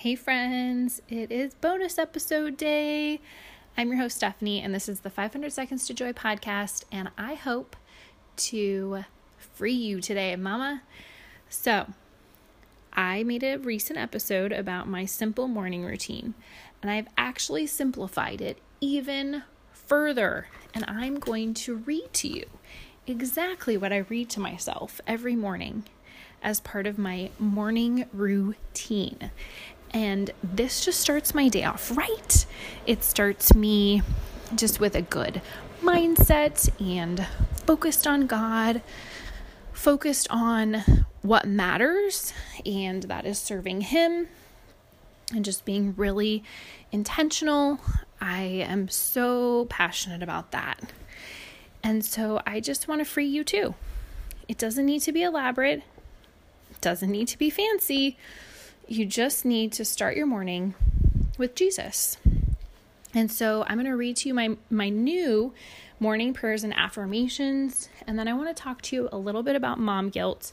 Hey, friends, it is bonus episode day. I'm your host, Stephanie, and this is the 500 Seconds to Joy podcast, and I hope to free you today, Mama. So, I made a recent episode about my simple morning routine, and I've actually simplified it even further, and I'm going to read to you exactly what I read to myself every morning as part of my morning routine. And this just starts my day off right. It starts me just with a good mindset and focused on God, focused on what matters, and that is serving Him and just being really intentional. I am so passionate about that. And so I just want to free you too. It doesn't need to be elaborate, it doesn't need to be fancy. You just need to start your morning with Jesus. And so I'm going to read to you my my new morning prayers and affirmations and then I want to talk to you a little bit about mom guilt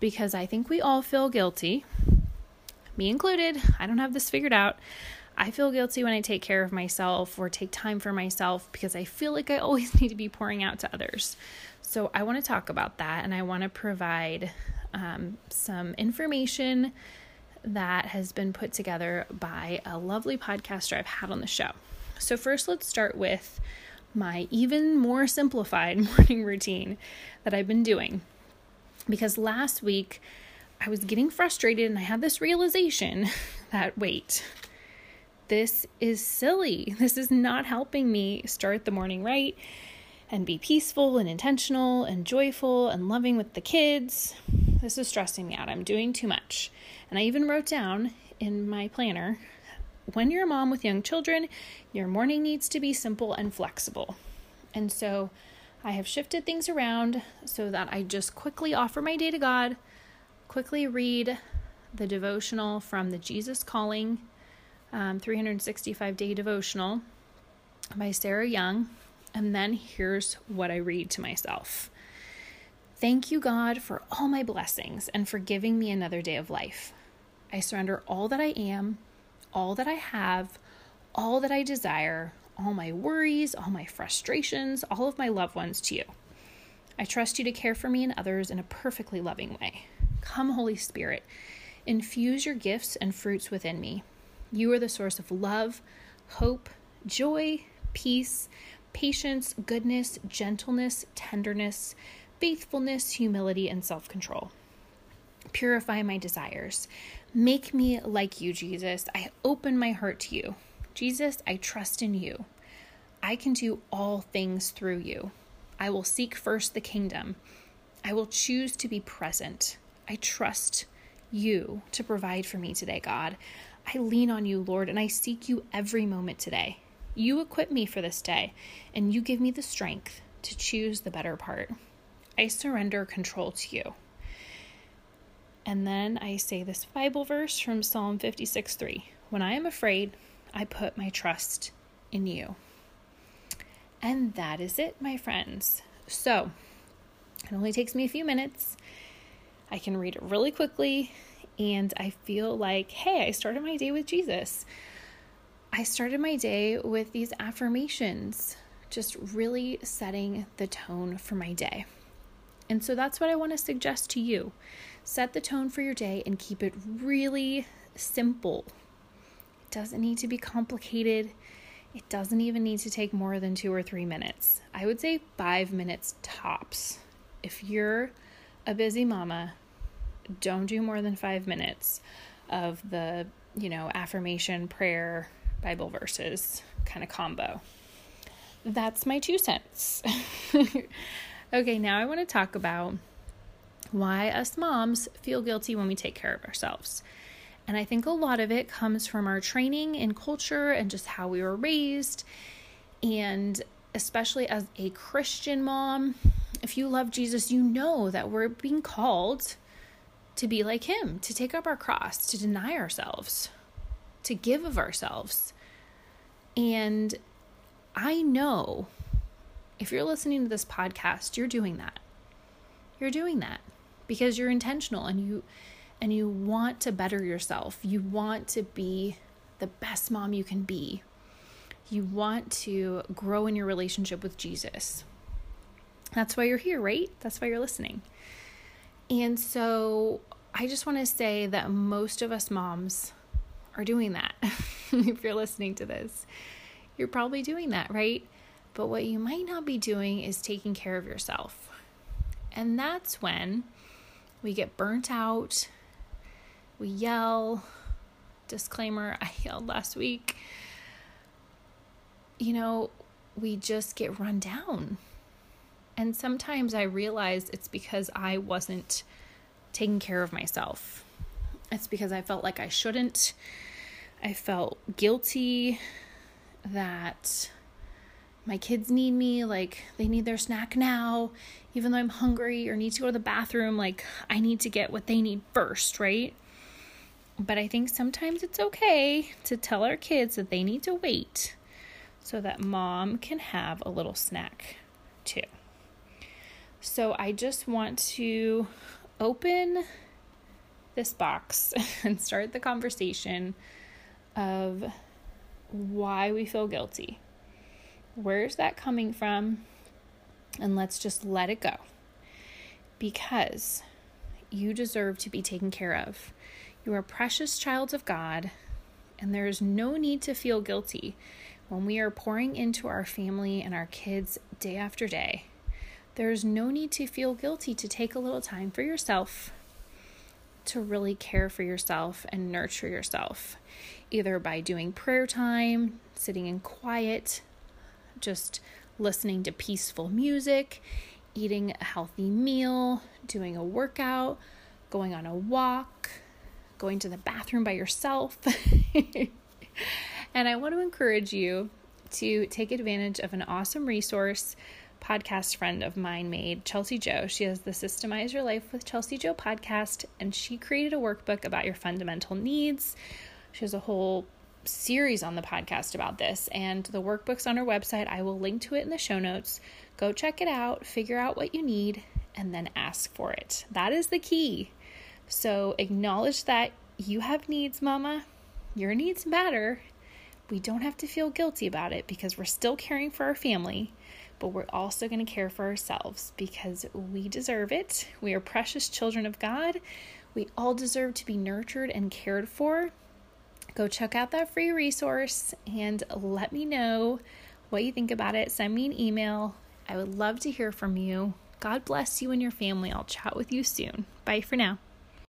because I think we all feel guilty. Me included. I don't have this figured out. I feel guilty when I take care of myself or take time for myself because I feel like I always need to be pouring out to others. So I want to talk about that and I want to provide um, some information that has been put together by a lovely podcaster I've had on the show. So, first, let's start with my even more simplified morning routine that I've been doing. Because last week I was getting frustrated and I had this realization that wait, this is silly. This is not helping me start the morning right and be peaceful and intentional and joyful and loving with the kids. This is stressing me out. I'm doing too much. And I even wrote down in my planner when you're a mom with young children, your morning needs to be simple and flexible. And so I have shifted things around so that I just quickly offer my day to God, quickly read the devotional from the Jesus Calling um, 365 day devotional by Sarah Young. And then here's what I read to myself Thank you, God, for all my blessings and for giving me another day of life. I surrender all that I am, all that I have, all that I desire, all my worries, all my frustrations, all of my loved ones to you. I trust you to care for me and others in a perfectly loving way. Come, Holy Spirit, infuse your gifts and fruits within me. You are the source of love, hope, joy, peace, patience, goodness, gentleness, tenderness, faithfulness, humility, and self control. Purify my desires. Make me like you, Jesus. I open my heart to you. Jesus, I trust in you. I can do all things through you. I will seek first the kingdom. I will choose to be present. I trust you to provide for me today, God. I lean on you, Lord, and I seek you every moment today. You equip me for this day, and you give me the strength to choose the better part. I surrender control to you. And then I say this Bible verse from Psalm 56 3. When I am afraid, I put my trust in you. And that is it, my friends. So it only takes me a few minutes. I can read it really quickly and I feel like, hey, I started my day with Jesus. I started my day with these affirmations, just really setting the tone for my day. And so that's what I want to suggest to you. Set the tone for your day and keep it really simple. It doesn't need to be complicated. It doesn't even need to take more than two or three minutes. I would say five minutes tops. If you're a busy mama, don't do more than five minutes of the, you know, affirmation, prayer, Bible verses kind of combo. That's my two cents. okay, now I want to talk about why us moms feel guilty when we take care of ourselves. And I think a lot of it comes from our training and culture and just how we were raised. And especially as a Christian mom, if you love Jesus, you know that we're being called to be like Him, to take up our cross, to deny ourselves, to give of ourselves. And I know if you're listening to this podcast, you're doing that. You're doing that because you're intentional and you and you want to better yourself. You want to be the best mom you can be. You want to grow in your relationship with Jesus. That's why you're here, right? That's why you're listening. And so I just want to say that most of us moms are doing that. if you're listening to this, you're probably doing that, right? But what you might not be doing is taking care of yourself. And that's when we get burnt out, we yell. Disclaimer I yelled last week. You know, we just get run down. And sometimes I realize it's because I wasn't taking care of myself. It's because I felt like I shouldn't. I felt guilty that my kids need me, like they need their snack now, even though I'm hungry or need to go to the bathroom, like I need to get what they need first, right? But I think sometimes it's okay to tell our kids that they need to wait so that mom can have a little snack too. So I just want to open this box and start the conversation of why we feel guilty. Where's that coming from? And let's just let it go. Because you deserve to be taken care of. You are precious child of God, and there is no need to feel guilty when we are pouring into our family and our kids day after day. There is no need to feel guilty to take a little time for yourself to really care for yourself and nurture yourself, either by doing prayer time, sitting in quiet, just listening to peaceful music, eating a healthy meal, doing a workout, going on a walk, going to the bathroom by yourself. and I want to encourage you to take advantage of an awesome resource podcast friend of mine made, Chelsi Jo. She has the Systemize Your Life with Chelsi Jo podcast, and she created a workbook about your fundamental needs. She has a whole series on the podcast about this, and the workbook's on her website. I will link to it in the show notes. Go check it out, figure out what you need, and then ask for it. That is the key. So acknowledge that you have needs, mama. Your needs matter. We don't have to feel guilty about it because we're still caring for our family, but we're also going to care for ourselves because we deserve it. We are precious children of God. We all deserve to be nurtured and cared for. Go check out that free resource and let me know what you think about it. Send me an email. I would love to hear from you. God bless you and your family. I'll chat with you soon. Bye for now.